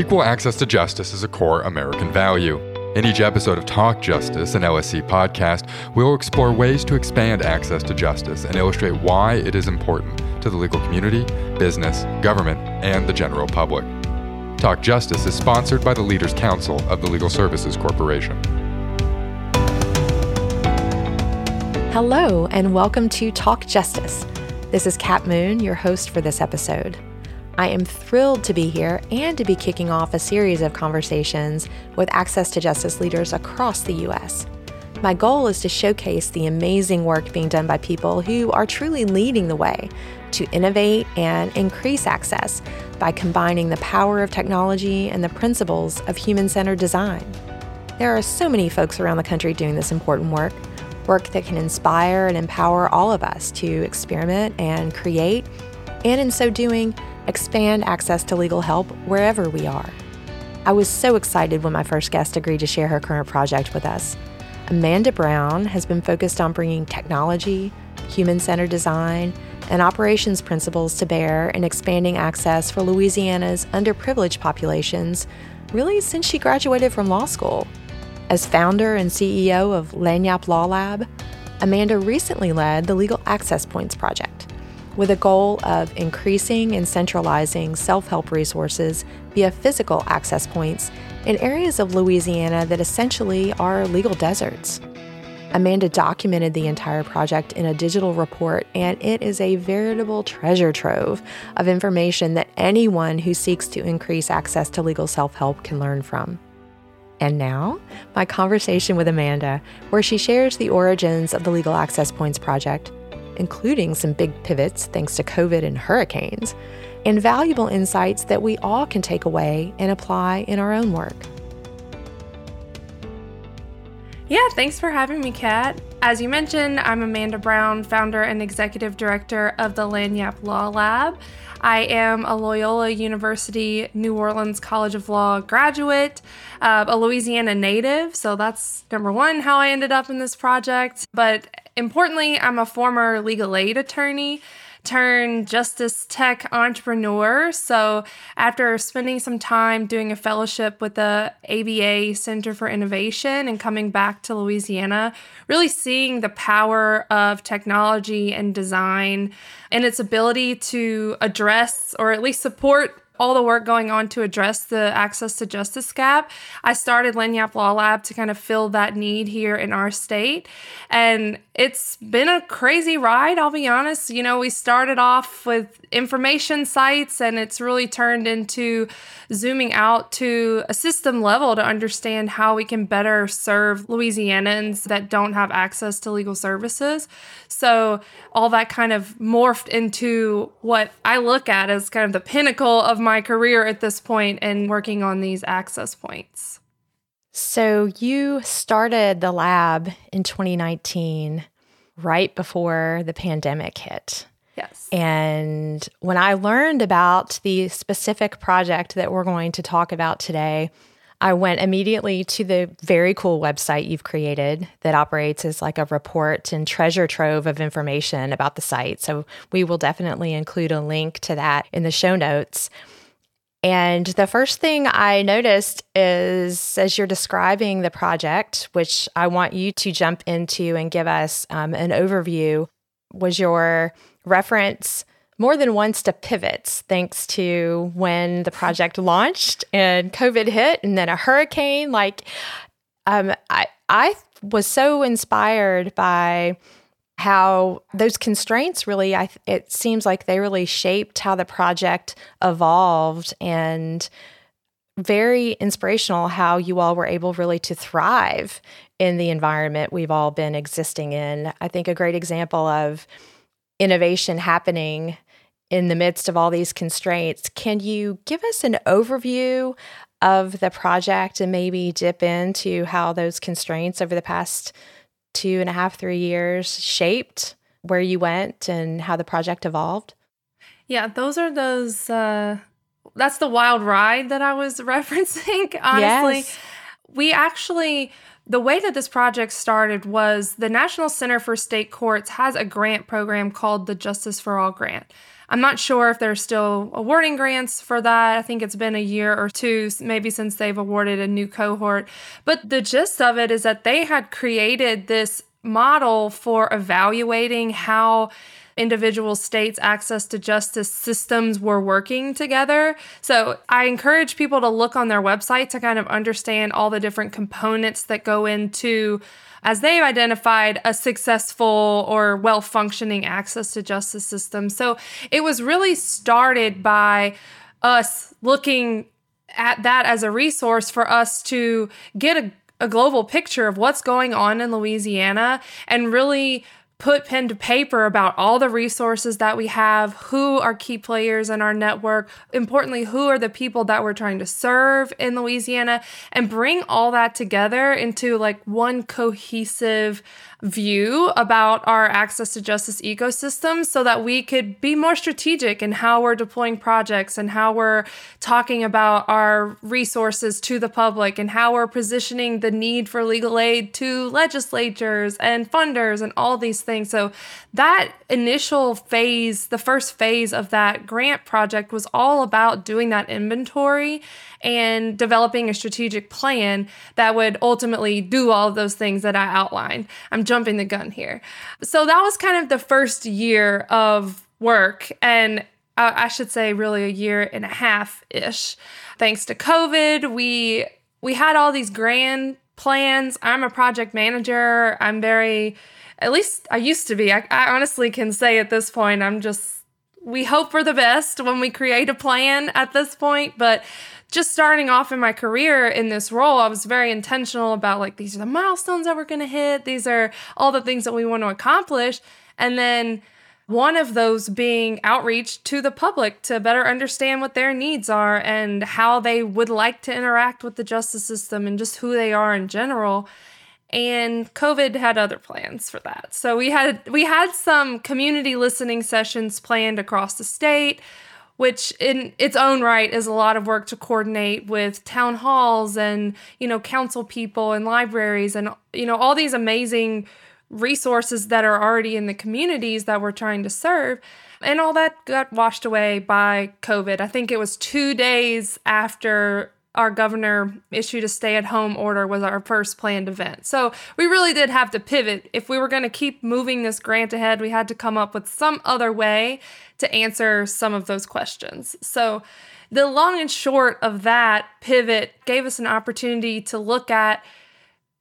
Equal access to justice is a core American value. In each episode of Talk Justice, an LSC podcast, we will explore ways to expand access to justice and illustrate why it is important to the legal community, business, government, and the general public. Talk Justice is sponsored by the Leaders Council of the Legal Services Corporation. Hello, and welcome to Talk Justice. This is Kat Moon, your host for this episode. I am thrilled to be here and to be kicking off a series of conversations with access to justice leaders across the U.S. My goal is to showcase the amazing work being done by people who are truly leading the way to innovate and increase access by combining the power of technology and the principles of human centered design. There are so many folks around the country doing this important work, work that can inspire and empower all of us to experiment and create, and in so doing, expand access to legal help wherever we are. I was so excited when my first guest agreed to share her current project with us. Amanda Brown has been focused on bringing technology, human centered design, and operations principles to bear in expanding access for Louisiana's underprivileged populations really since she graduated from law school. As founder and CEO of Lagniappe Law Lab, Amanda recently led the Legal Access Points Project with a goal of increasing and centralizing self help resources via physical access points in areas of Louisiana that essentially are legal deserts. Amanda documented the entire project in a digital report, and it is a veritable treasure trove of information that anyone who seeks to increase access to legal self help can learn from. And now, my conversation with Amanda, where she shares the origins of the Legal Access Points Project including some big pivots thanks to COVID and hurricanes, and valuable insights that we all can take away and apply in our own work. Yeah, thanks for having me, Kat. As you mentioned, I'm Amanda Brown, founder and executive director of the Lagniappe Law Lab. I am a Loyola University New Orleans College of Law graduate, uh, a Louisiana native. So that's number one, how I ended up in this project. But importantly, I'm a former legal aid attorney turned justice tech entrepreneur. So, after spending some time doing a fellowship with the ABA Center for Innovation and coming back to Louisiana, really seeing the power of technology and design and its ability to address or at least support all the work going on to address the access to justice gap, I started Lagniappe Law Lab to kind of fill that need here in our state. And it's been a crazy ride, I'll be honest. You know, we started off with information sites and it's really turned into zooming out to a system level to understand how we can better serve Louisianans that don't have access to legal services. So, all that kind of morphed into what I look at as kind of the pinnacle of my career at this point and working on these access points. So, you started the lab in 2019, right before the pandemic hit. Yes. And when I learned about the specific project that we're going to talk about today, I went immediately to the very cool website you've created that operates as like a report and treasure trove of information about the site. So we will definitely include a link to that in the show notes. And the first thing I noticed is as you're describing the project, which I want you to jump into and give us um, an overview, was your reference more than once to pivots thanks to when the project launched and COVID hit and then a hurricane. Like, um, I, I was so inspired by how those constraints really, I, it seems like they really shaped how the project evolved and very inspirational how you all were able really to thrive in the environment we've all been existing in. I think a great example of innovation happening in the midst of all these constraints. Can you give us an overview of the project and maybe dip into how those constraints over the past two and a half, three years shaped where you went and how the project evolved? Yeah, those are those. Uh, that's the wild ride that I was referencing. Honestly, yes. we actually the way that this project started was the National Center for State Courts has a grant program called the Justice for All Grant. I'm not sure if they're still awarding grants for that. I think it's been a year or two, maybe since they've awarded a new cohort. But the gist of it is that they had created this model for evaluating how individual states' access to justice systems were working together. So I encourage people to look on their website to kind of understand all the different components that go into as they've identified a successful or well functioning access to justice system. So it was really started by us looking at that as a resource for us to get a, a global picture of what's going on in Louisiana and really put pen to paper about all the resources that we have, who are key players in our network, importantly, who are the people that we're trying to serve in Louisiana, and bring all that together into like one cohesive view about our access to justice ecosystem so that we could be more strategic in how we're deploying projects and how we're talking about our resources to the public and how we're positioning the need for legal aid to legislatures and funders and all these things. So that initial phase, the first phase of that grant project was all about doing that inventory and developing a strategic plan that would ultimately do all of those things that I outlined. I'm jumping the gun here. So that was kind of the first year of work. And uh, I should say, really, a year and a half ish. Thanks to COVID, we we had all these grand plans. I'm a project manager. I'm very, at least I used to be. I, I honestly can say at this point, I'm just we hope for the best when we create a plan at this point, but just starting off in my career in this role, I was very intentional about like, these are the milestones that we're going to hit. These are all the things that we want to accomplish. And then one of those being outreach to the public to better understand what their needs are and how they would like to interact with the justice system and just who they are in general and covid had other plans for that. So we had we had some community listening sessions planned across the state which in its own right is a lot of work to coordinate with town halls and you know council people and libraries and you know all these amazing resources that are already in the communities that we're trying to serve. And all that got washed away by covid. I think it was 2 days after our governor issued a stay at home order was our first planned event. So we really did have to pivot. If we were going to keep moving this grant ahead, we had to come up with some other way to answer some of those questions. So the long and short of that pivot gave us an opportunity to look at,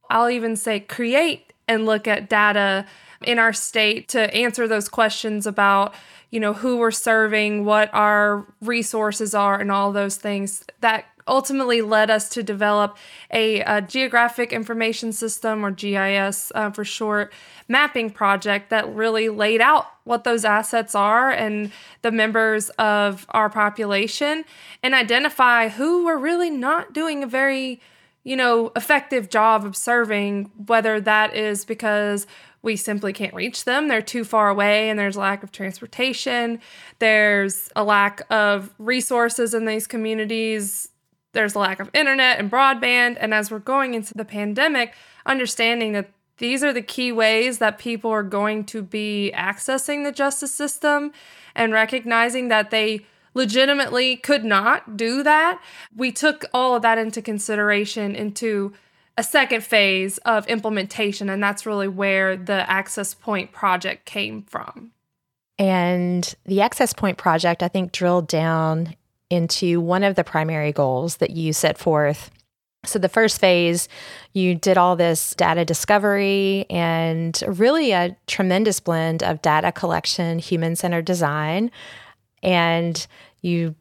I'll even say, create and look at data in our state to answer those questions about you know who we're serving what our resources are and all those things that ultimately led us to develop a, a geographic information system, or GIS uh, for short, mapping project that really laid out what those assets are and the members of our population and identify who were really not doing a very you know effective job of serving whether that is because we simply can't reach them. They're too far away, and there's lack of transportation. There's a lack of resources in these communities there's a lack of internet and broadband. And as we're going into the pandemic, understanding that these are the key ways that people are going to be accessing the justice system and recognizing that they legitimately could not do that. We took all of that into consideration into a second phase of implementation, and that's really where the Access Point project came from. And the Access Point project, I think, drilled down into one of the primary goals that you set forth. So, the first phase, you did all this data discovery and really a tremendous blend of data collection, human centered design. And you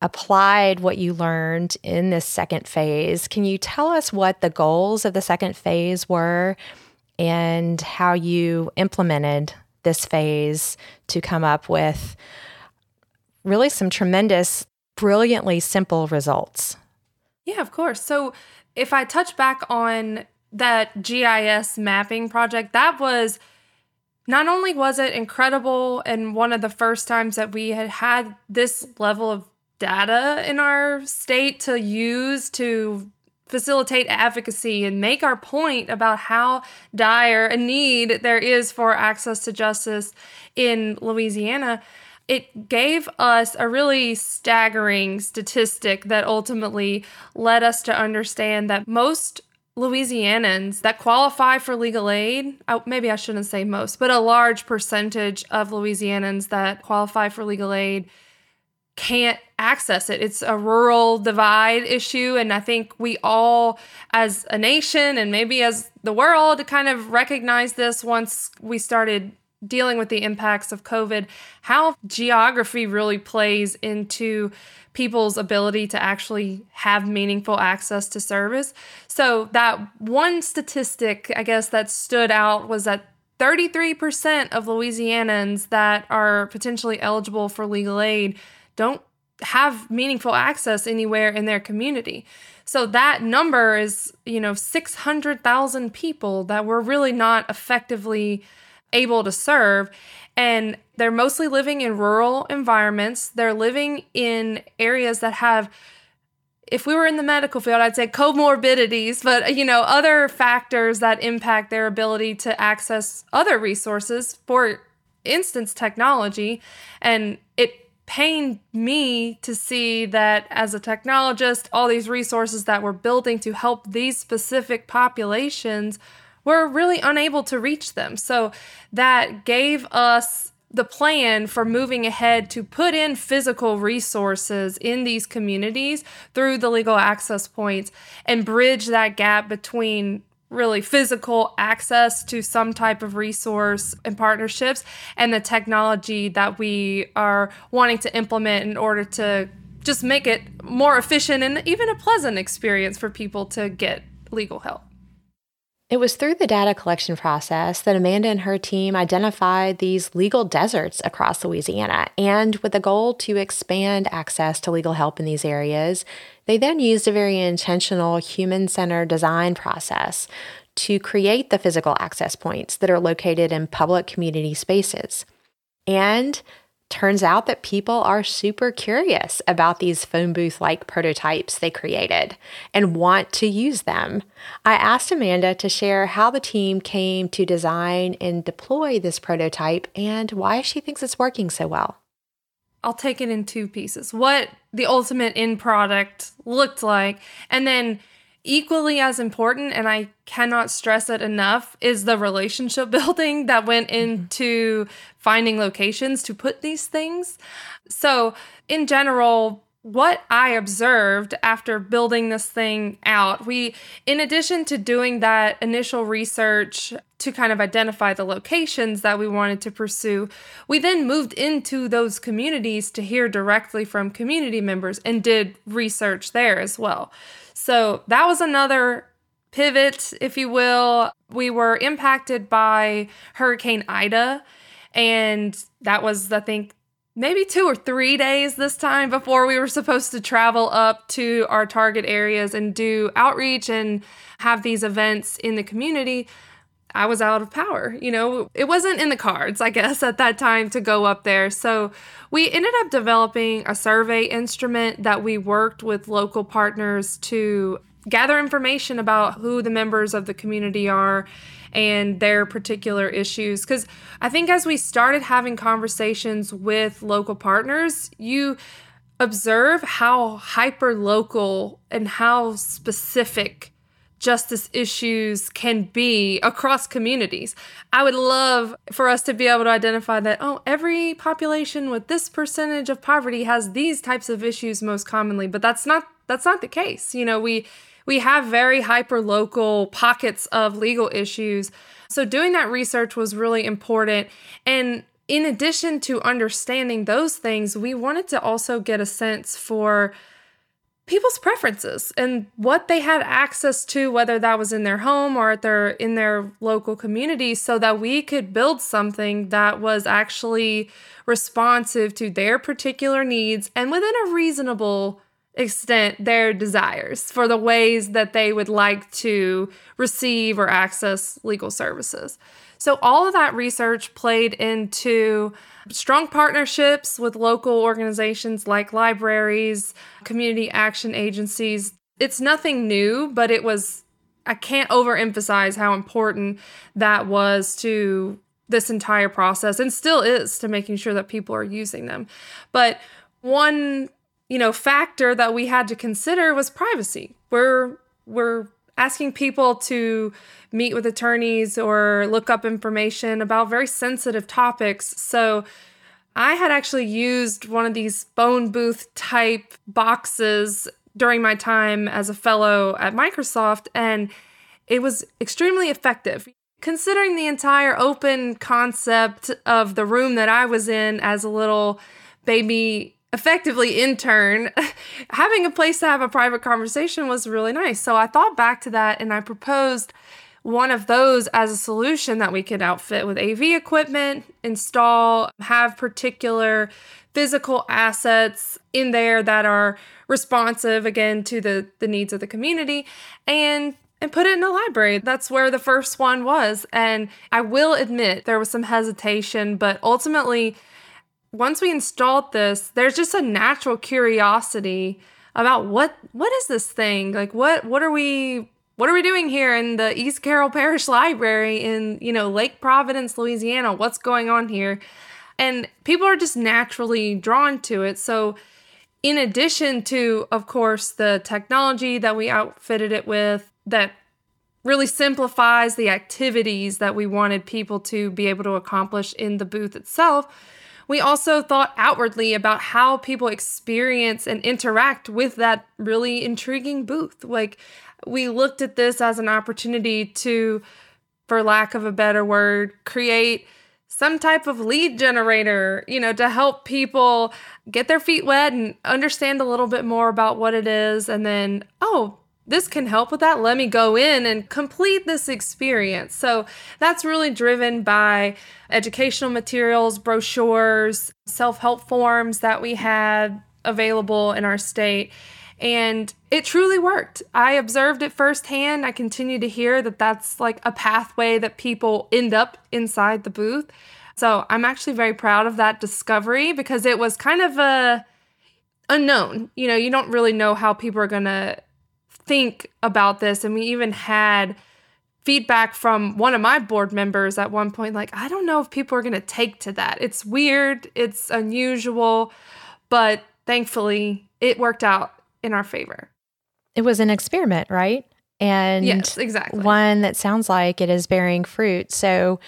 applied what you learned in this second phase. Can you tell us what the goals of the second phase were and how you implemented this phase to come up with really some tremendous brilliantly simple results. Yeah, of course. So if I touch back on that GIS mapping project, that was not only was it incredible and one of the first times that we had had this level of data in our state to use to facilitate advocacy and make our point about how dire a need there is for access to justice in Louisiana it gave us a really staggering statistic that ultimately led us to understand that most Louisianans that qualify for legal aid, maybe I shouldn't say most, but a large percentage of Louisianans that qualify for legal aid can't access it. It's a rural divide issue. And I think we all, as a nation and maybe as the world, kind of recognize this once we started dealing with the impacts of COVID, how geography really plays into people's ability to actually have meaningful access to service. So, that one statistic, I guess, that stood out was that 33% of Louisianans that are potentially eligible for legal aid don't have meaningful access anywhere in their community. So that number is, you know, 600,000 people that we're really not effectively able to serve. And they're mostly living in rural environments. They're living in areas that have if we were in the medical field, I'd say comorbidities, but you know, other factors that impact their ability to access other resources, for instance, technology. And it pained me to see that as a technologist, all these resources that we're building to help these specific populations we're really unable to reach them. So that gave us the plan for moving ahead to put in physical resources in these communities through the legal access points and bridge that gap between really physical access to some type of resource and partnerships and the technology that we are wanting to implement in order to just make it more efficient and even a pleasant experience for people to get legal help. It was through the data collection process that Amanda and her team identified these legal deserts across Louisiana. And with the goal to expand access to legal help in these areas, they then used a very intentional human centered design process to create the physical access points that are located in public community spaces. And turns out that people are super curious about these phone booth like prototypes they created and want to use them. I asked Amanda to share how the team came to design and deploy this prototype and why she thinks it's working so well. I'll take it in two pieces what the ultimate end product looked like, and then equally as important, and I cannot stress it enough, is the relationship building that went mm-hmm. into finding locations to put these things. So, in general, what I observed after building this thing out, we, in addition to doing that initial research to kind of identify the locations that we wanted to pursue, we then moved into those communities to hear directly from community members and did research there as well. So that was another pivot, if you will. We were impacted by Hurricane Ida, and that was, I think, maybe two or three days this time before we were supposed to travel up to our target areas and do outreach and have these events in the community. I was out of power. You know, it wasn't in the cards, I guess, at that time to go up there. So we ended up developing a survey instrument that we worked with local partners to gather information about who the members of the community are and their particular issues. Because I think as we started having conversations with local partners, you observe how hyper local and how specific justice issues can be across communities. I would love for us to be able to identify that, oh, every population with this percentage of poverty has these types of issues most commonly, but that's not that's not the case. You know, we we have very hyper local pockets of legal issues. So doing that research was really important and in addition to understanding those things, we wanted to also get a sense for people's preferences and what they had access to whether that was in their home or at their in their local community so that we could build something that was actually responsive to their particular needs and within a reasonable extent their desires for the ways that they would like to receive or access legal services. So all of that research played into strong partnerships with local organizations like libraries, community action agencies. It's nothing new, but it was, I can't overemphasize how important that was to this entire process and still is to making sure that people are using them. But one, you know, factor that we had to consider was privacy. We're we're asking people to meet with attorneys or look up information about very sensitive topics. So I had actually used one of these phone booth type boxes during my time as a fellow at Microsoft, and it was extremely effective. Considering the entire open concept of the room that I was in as a little baby, effectively intern, having a place to have a private conversation was really nice. So I thought back to that and I proposed one of those as a solution that we could outfit with AV equipment, install, have particular physical assets in there that are responsive again to the the needs of the community and and put it in a library. That's where the first one was. And I will admit there was some hesitation, but ultimately once we installed this, there's just a natural curiosity about what what is this thing? Like what what are we what are we doing here in the East Carroll Parish Library in, you know, Lake Providence, Louisiana? What's going on here? And people are just naturally drawn to it. So, in addition to, of course, the technology that we outfitted it with that really simplifies the activities that we wanted people to be able to accomplish in the booth itself, we also thought outwardly about how people experience and interact with that really intriguing booth. Like, we looked at this as an opportunity to, for lack of a better word, create some type of lead generator, you know, to help people get their feet wet and understand a little bit more about what it is. And then, oh, this can help with that. Let me go in and complete this experience. So that's really driven by educational materials, brochures, self help forms that we had available in our state. And it truly worked. I observed it firsthand. I continue to hear that that's like a pathway that people end up inside the booth. So I'm actually very proud of that discovery because it was kind of a unknown. You know, you don't really know how people are going to think about this. And we even had feedback from one of my board members at one point like, I don't know if people are going to take to that. It's weird, it's unusual, but thankfully it worked out in our favor. It was an experiment, right? And yes, exactly. One that sounds like it is bearing fruit. So,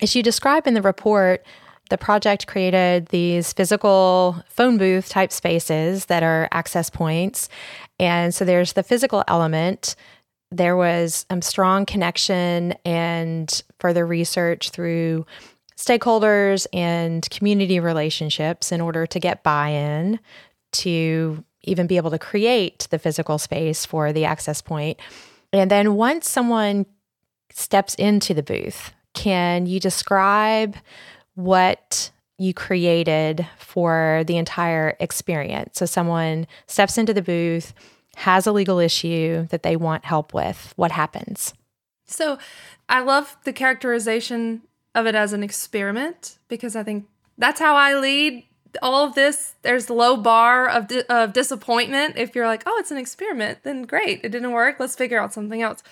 as you describe in the report, the project created these physical phone booth type spaces that are access points. And so there's the physical element. There was a um, strong connection and further research through stakeholders and community relationships in order to get buy in to even be able to create the physical space for the access point. And then once someone steps into the booth, can you describe what you created for the entire experience? So someone steps into the booth, has a legal issue that they want help with. What happens? So I love the characterization of it as an experiment because I think that's how I lead all of this there's low bar of, di- of disappointment if you're like oh it's an experiment then great it didn't work let's figure out something else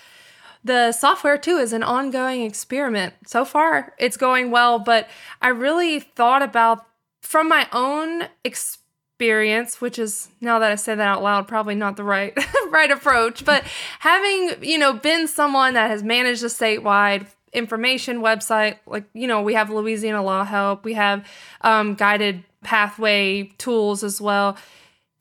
the software too is an ongoing experiment. So far it's going well but i really thought about from my own experience which is now that i say that out loud probably not the right right approach but having you know been someone that has managed a statewide information website like you know we have louisiana law help we have um, guided pathway tools as well,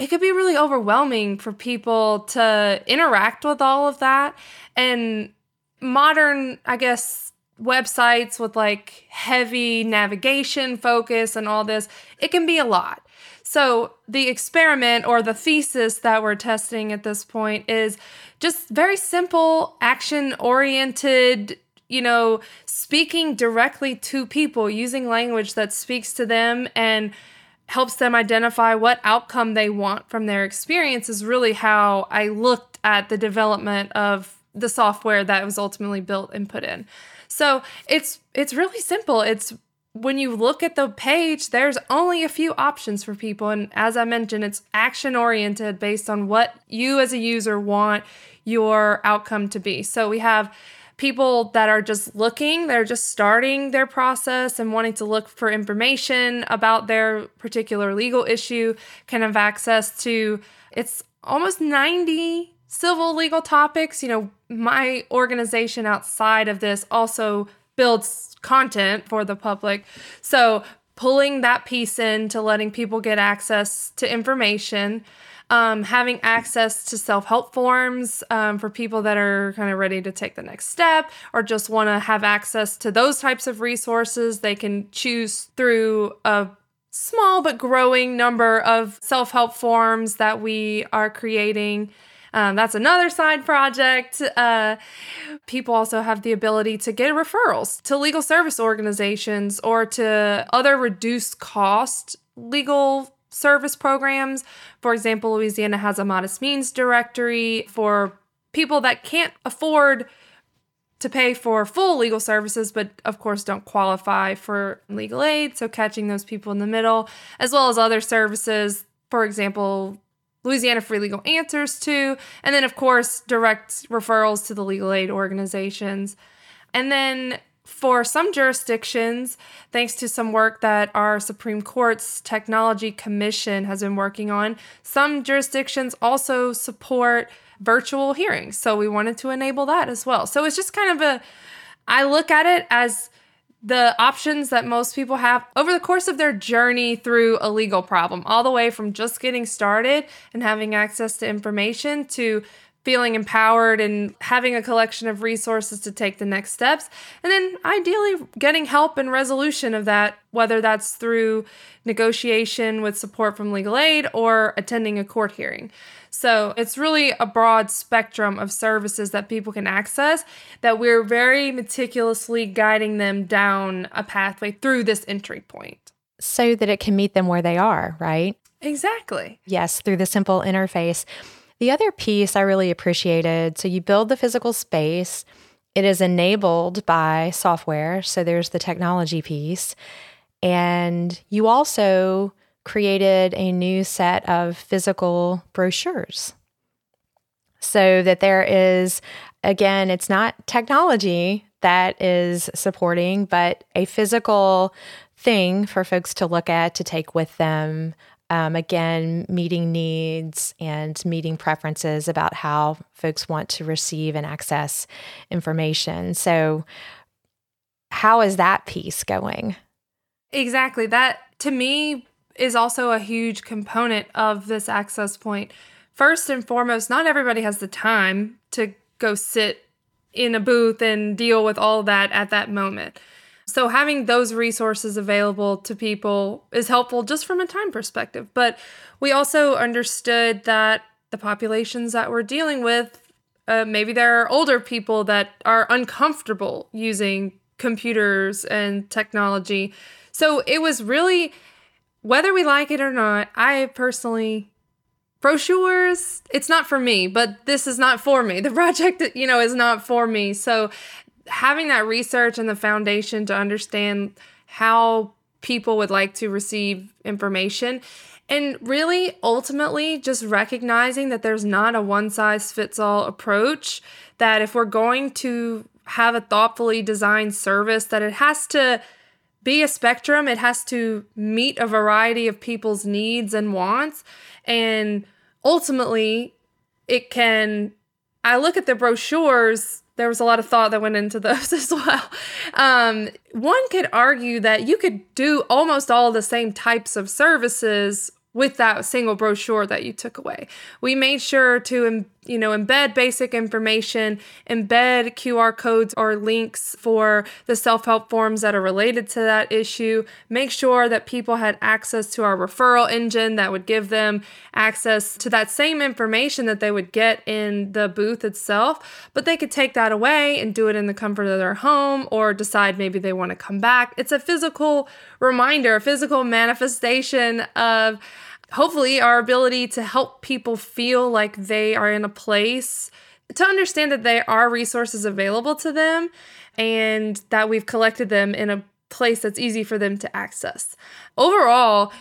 it could be really overwhelming for people to interact with all of that. And modern, I guess, websites with like heavy navigation focus and all this, it can be a lot. So, the experiment or the thesis that we're testing at this point is just very simple, action oriented you know, speaking directly to people, using language that speaks to them and helps them identify what outcome they want from their experience is really how I looked at the development of the software that was ultimately built and put in. So, it's it's really simple. It's when you look at the page, there's only a few options for people and as I mentioned, it's action oriented based on what you as a user want your outcome to be. So, we have people that are just looking, they're just starting their process and wanting to look for information about their particular legal issue can have access to it's almost 90 civil legal topics. You know, my organization outside of this also builds content for the public. So, pulling that piece in to letting people get access to information um, having access to self help forms um, for people that are kind of ready to take the next step or just want to have access to those types of resources. They can choose through a small but growing number of self help forms that we are creating. Um, that's another side project. Uh, people also have the ability to get referrals to legal service organizations or to other reduced cost legal service programs. For example, Louisiana has a modest means directory for people that can't afford to pay for full legal services, but of course don't qualify for legal aid. So, catching those people in the middle, as well as other services, for example, Louisiana Free Legal Answers too. And then, of course, direct referrals to the legal aid organizations. And then for some jurisdictions, thanks to some work that our Supreme Court's Technology Commission has been working on, some jurisdictions also support virtual hearings. So we wanted to enable that as well. So it's just kind of a, I look at it as the options that most people have over the course of their journey through a legal problem, all the way from just getting started and having access to information to feeling empowered and having a collection of resources to take the next steps. And then ideally getting help and resolution of that, whether that's through negotiation with support from legal aid or attending a court hearing. So it's really a broad spectrum of services that people can access that we're very meticulously guiding them down a pathway through this entry point. So that it can meet them where they are, right? Exactly. Yes, through the simple interface. The other piece I really appreciated so you build the physical space, it is enabled by software. So there's the technology piece. And you also created a new set of physical brochures so that there is, again, it's not technology that is supporting, but a physical thing for folks to look at, to take with them, um, again, meeting needs and meeting preferences about how folks want to receive and access information. So, how is that piece going? Exactly. That to me is also a huge component of this access point. First and foremost, not everybody has the time to go sit in a booth and deal with all that at that moment. So having those resources available to people is helpful just from a time perspective. But we also understood that the populations that we're dealing with, uh, maybe there are older people that are uncomfortable using computers and technology. So it was really, whether we like it or not, I personally brochures it's not for me but this is not for me the project you know is not for me so having that research and the foundation to understand how people would like to receive information and really ultimately just recognizing that there's not a one size fits all approach that if we're going to have a thoughtfully designed service that it has to be a spectrum. It has to meet a variety of people's needs and wants. And ultimately it can i look at the brochures there was a lot of thought that went into those as well. Um, one could argue that you could do almost all the same types of services with that single brochure that you took away. We made sure to you know embed basic information, embed QR codes or links for the self-help forms that are related to that issue, make sure that people had access to our referral engine that would give them access to that same information that they would get in the booth itself, but they could take that away and do it in the comfort of their home or decide maybe they want to come back. It's a physical reminder, a physical manifestation of hopefully our ability to help people feel like they are in a place to understand that there are resources available to them and that we've collected them in a place that's easy for them to access. Overall,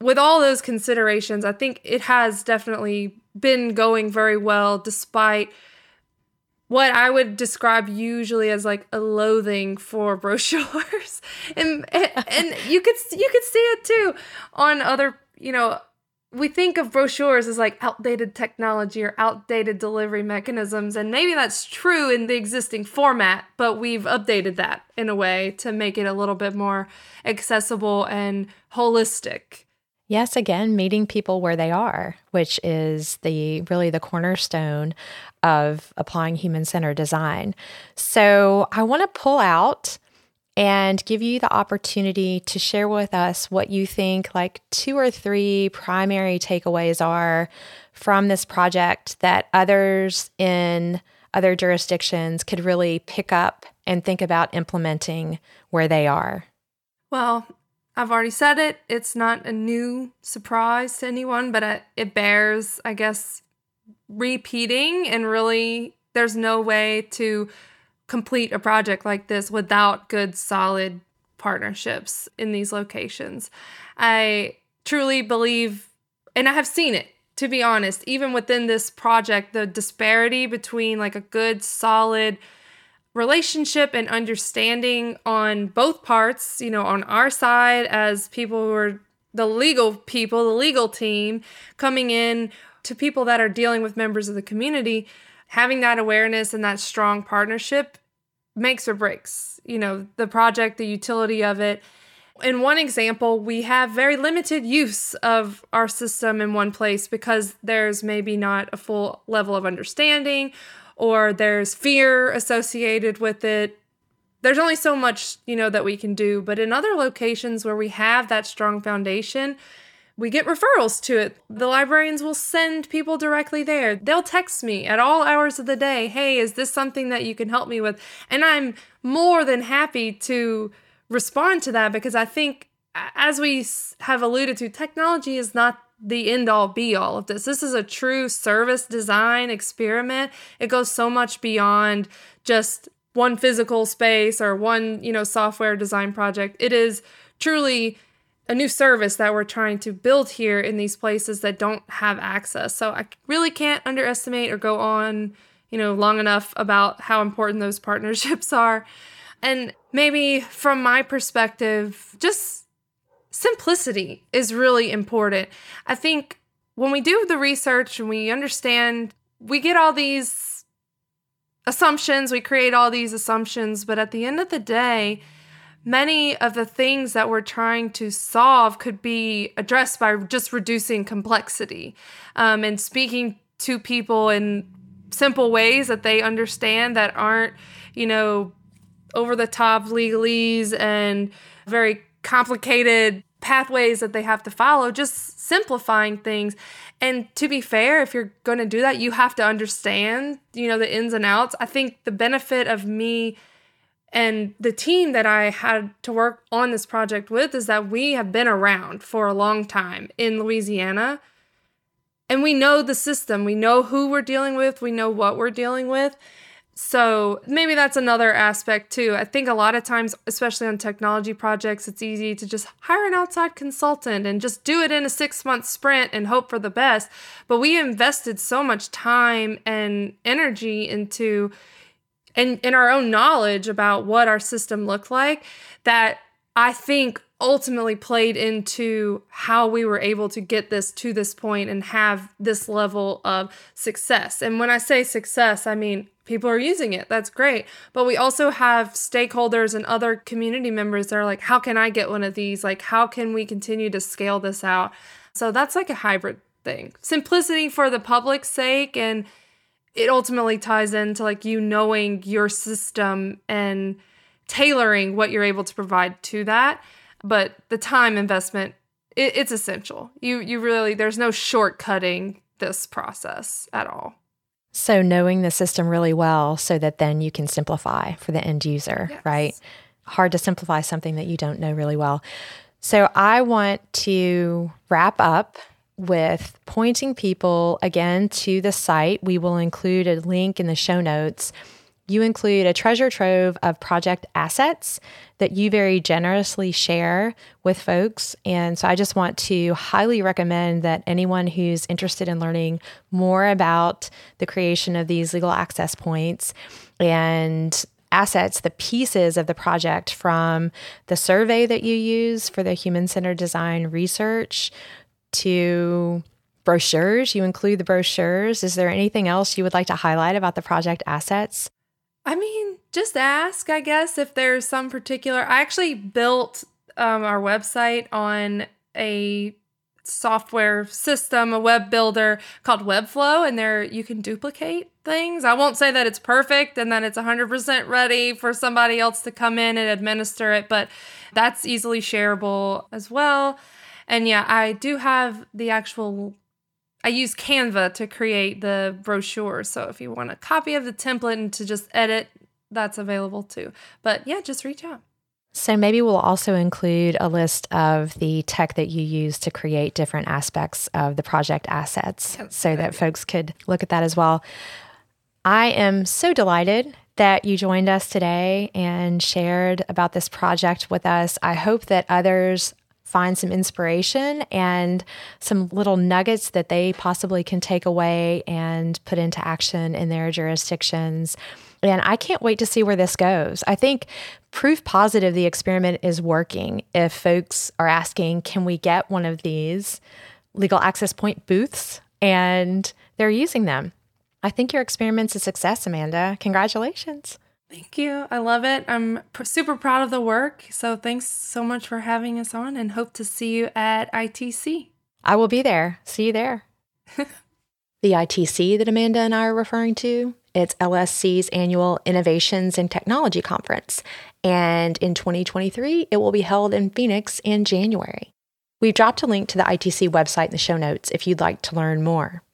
with all those considerations, I think it has definitely been going very well despite what I would describe usually as like a loathing for brochures, and, and and you could you could see it too on other you know we think of brochures as like outdated technology or outdated delivery mechanisms, and maybe that's true in the existing format, but we've updated that in a way to make it a little bit more accessible and holistic. Yes, again, meeting people where they are, which is the really the cornerstone of applying human-centered design. So, I want to pull out and give you the opportunity to share with us what you think like two or three primary takeaways are from this project that others in other jurisdictions could really pick up and think about implementing where they are. Well, I've already said it. It's not a new surprise to anyone, but uh, it bears, I guess, repeating. And really, there's no way to complete a project like this without good, solid partnerships in these locations. I truly believe, and I have seen it, to be honest, even within this project, the disparity between like a good, solid relationship and understanding on both parts, you know, on our side as people who are the legal people, the legal team coming in to people that are dealing with members of the community having that awareness and that strong partnership makes or breaks, you know, the project, the utility of it. In one example, we have very limited use of our system in one place because there's maybe not a full level of understanding or there's fear associated with it. There's only so much, you know, that we can do, but in other locations where we have that strong foundation, we get referrals to it. The librarians will send people directly there. They'll text me at all hours of the day, hey, is this something that you can help me with? And I'm more than happy to respond to that because I think, as we have alluded to, technology is not the end all be all of this. This is a true service design experiment. It goes so much beyond just one physical space or one, you know, software design project. It is truly a new service that we're trying to build here in these places that don't have access. So I really can't underestimate or go on, you know, long enough about how important those partnerships are. And maybe from my perspective, just simplicity is really important. I think when we do the research and we understand, we get all these assumptions, we create all these assumptions, but at the end of the day, many of the things that we're trying to solve could be addressed by just reducing complexity um, and speaking to people in simple ways that they understand that aren't, you know, over the top legalese and very complicated pathways that they have to follow, just simplifying things. And to be fair, if you're going to do that, you have to understand, you know, the ins and outs. I think the benefit of me and the team that I had to work on this project with is that we have been around for a long time in Louisiana. And we know the system. We know who we're dealing with. We know what we're dealing with. So maybe that's another aspect too. I think a lot of times, especially on technology projects, it's easy to just hire an outside consultant and just do it in a six month sprint and hope for the best. But we invested so much time and energy into and in our own knowledge about what our system looked like that I think ultimately played into how we were able to get this to this point and have this level of success. And when I say success, I mean people are using it. That's great. But we also have stakeholders and other community members that are like, how can I get one of these? Like, how can we continue to scale this out? So that's like a hybrid thing. Simplicity for the public's sake and it ultimately ties into like you knowing your system and tailoring what you're able to provide to that. But the time investment it, it's essential. You you really there's no shortcutting this process at all. So knowing the system really well so that then you can simplify for the end user yes. right? Hard to simplify something that you don't know really well. So i want to wrap up with pointing people again to the site. We will include a link in the show notes you include a treasure trove of project assets that you very generously share with folks. And so I just want to highly recommend that anyone who's interested in learning more about the creation of these legal access points and assets, the pieces of the project from the survey that you use for the human centered design research to brochures. You include the brochures. Is there anything else you would like to highlight about the project assets? I mean, just ask, I guess, if there's some particular. I actually built um, our website on a software system, a web builder called Webflow, and there you can duplicate things. I won't say that it's perfect and that it's 100% ready for somebody else to come in and administer it, but that's easily shareable as well. And yeah, I do have the actual I use Canva to create the brochure. So if you want a copy of the template and to just edit, that's available too. But yeah, just reach out. So maybe we'll also include a list of the tech that you use to create different aspects of the project assets so that folks could look at that as well. I am so delighted that you joined us today and shared about this project with us. I hope that others find some inspiration and some little nuggets that they possibly can take away and put into action in their jurisdictions. And I can't wait to see where this goes. I think proof positive the experiment is working if folks are asking, can we get one of these legal access point booths? And they're using them. I think your experiment's a success, Amanda. Congratulations. Thank you. I love it. I'm pr- super proud of the work. So thanks so much for having us on and hope to see you at ITC. I will be there. See you there. the ITC that Amanda and I are referring to, it's LSC's annual Innovations in Technology Conference. And in 2023, it will be held in Phoenix in January. We've dropped a link to the ITC website in the show notes if you'd like to learn more.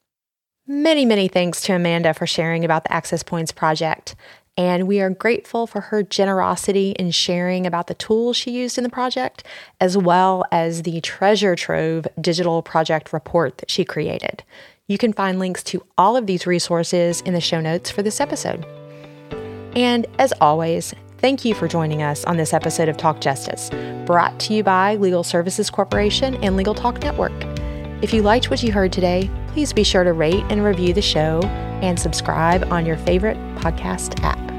Many, many thanks to Amanda for sharing about the Access Points project. And we are grateful for her generosity in sharing about the tools she used in the project, as well as the treasure trove digital project report that she created. You can find links to all of these resources in the show notes for this episode. And as always, thank you for joining us on this episode of Talk Justice, brought to you by Legal Services Corporation and Legal Talk Network. If you liked what you heard today, please be sure to rate and review the show and subscribe on your favorite podcast app.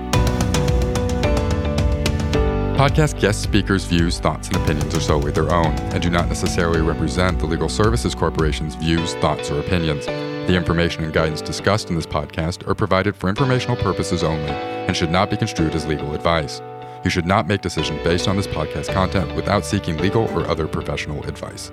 Podcast guest speakers' views, thoughts, and opinions are solely their own and do not necessarily represent the Legal Services Corporation's views, thoughts, or opinions. The information and guidance discussed in this podcast are provided for informational purposes only and should not be construed as legal advice. You should not make decisions based on this podcast content without seeking legal or other professional advice.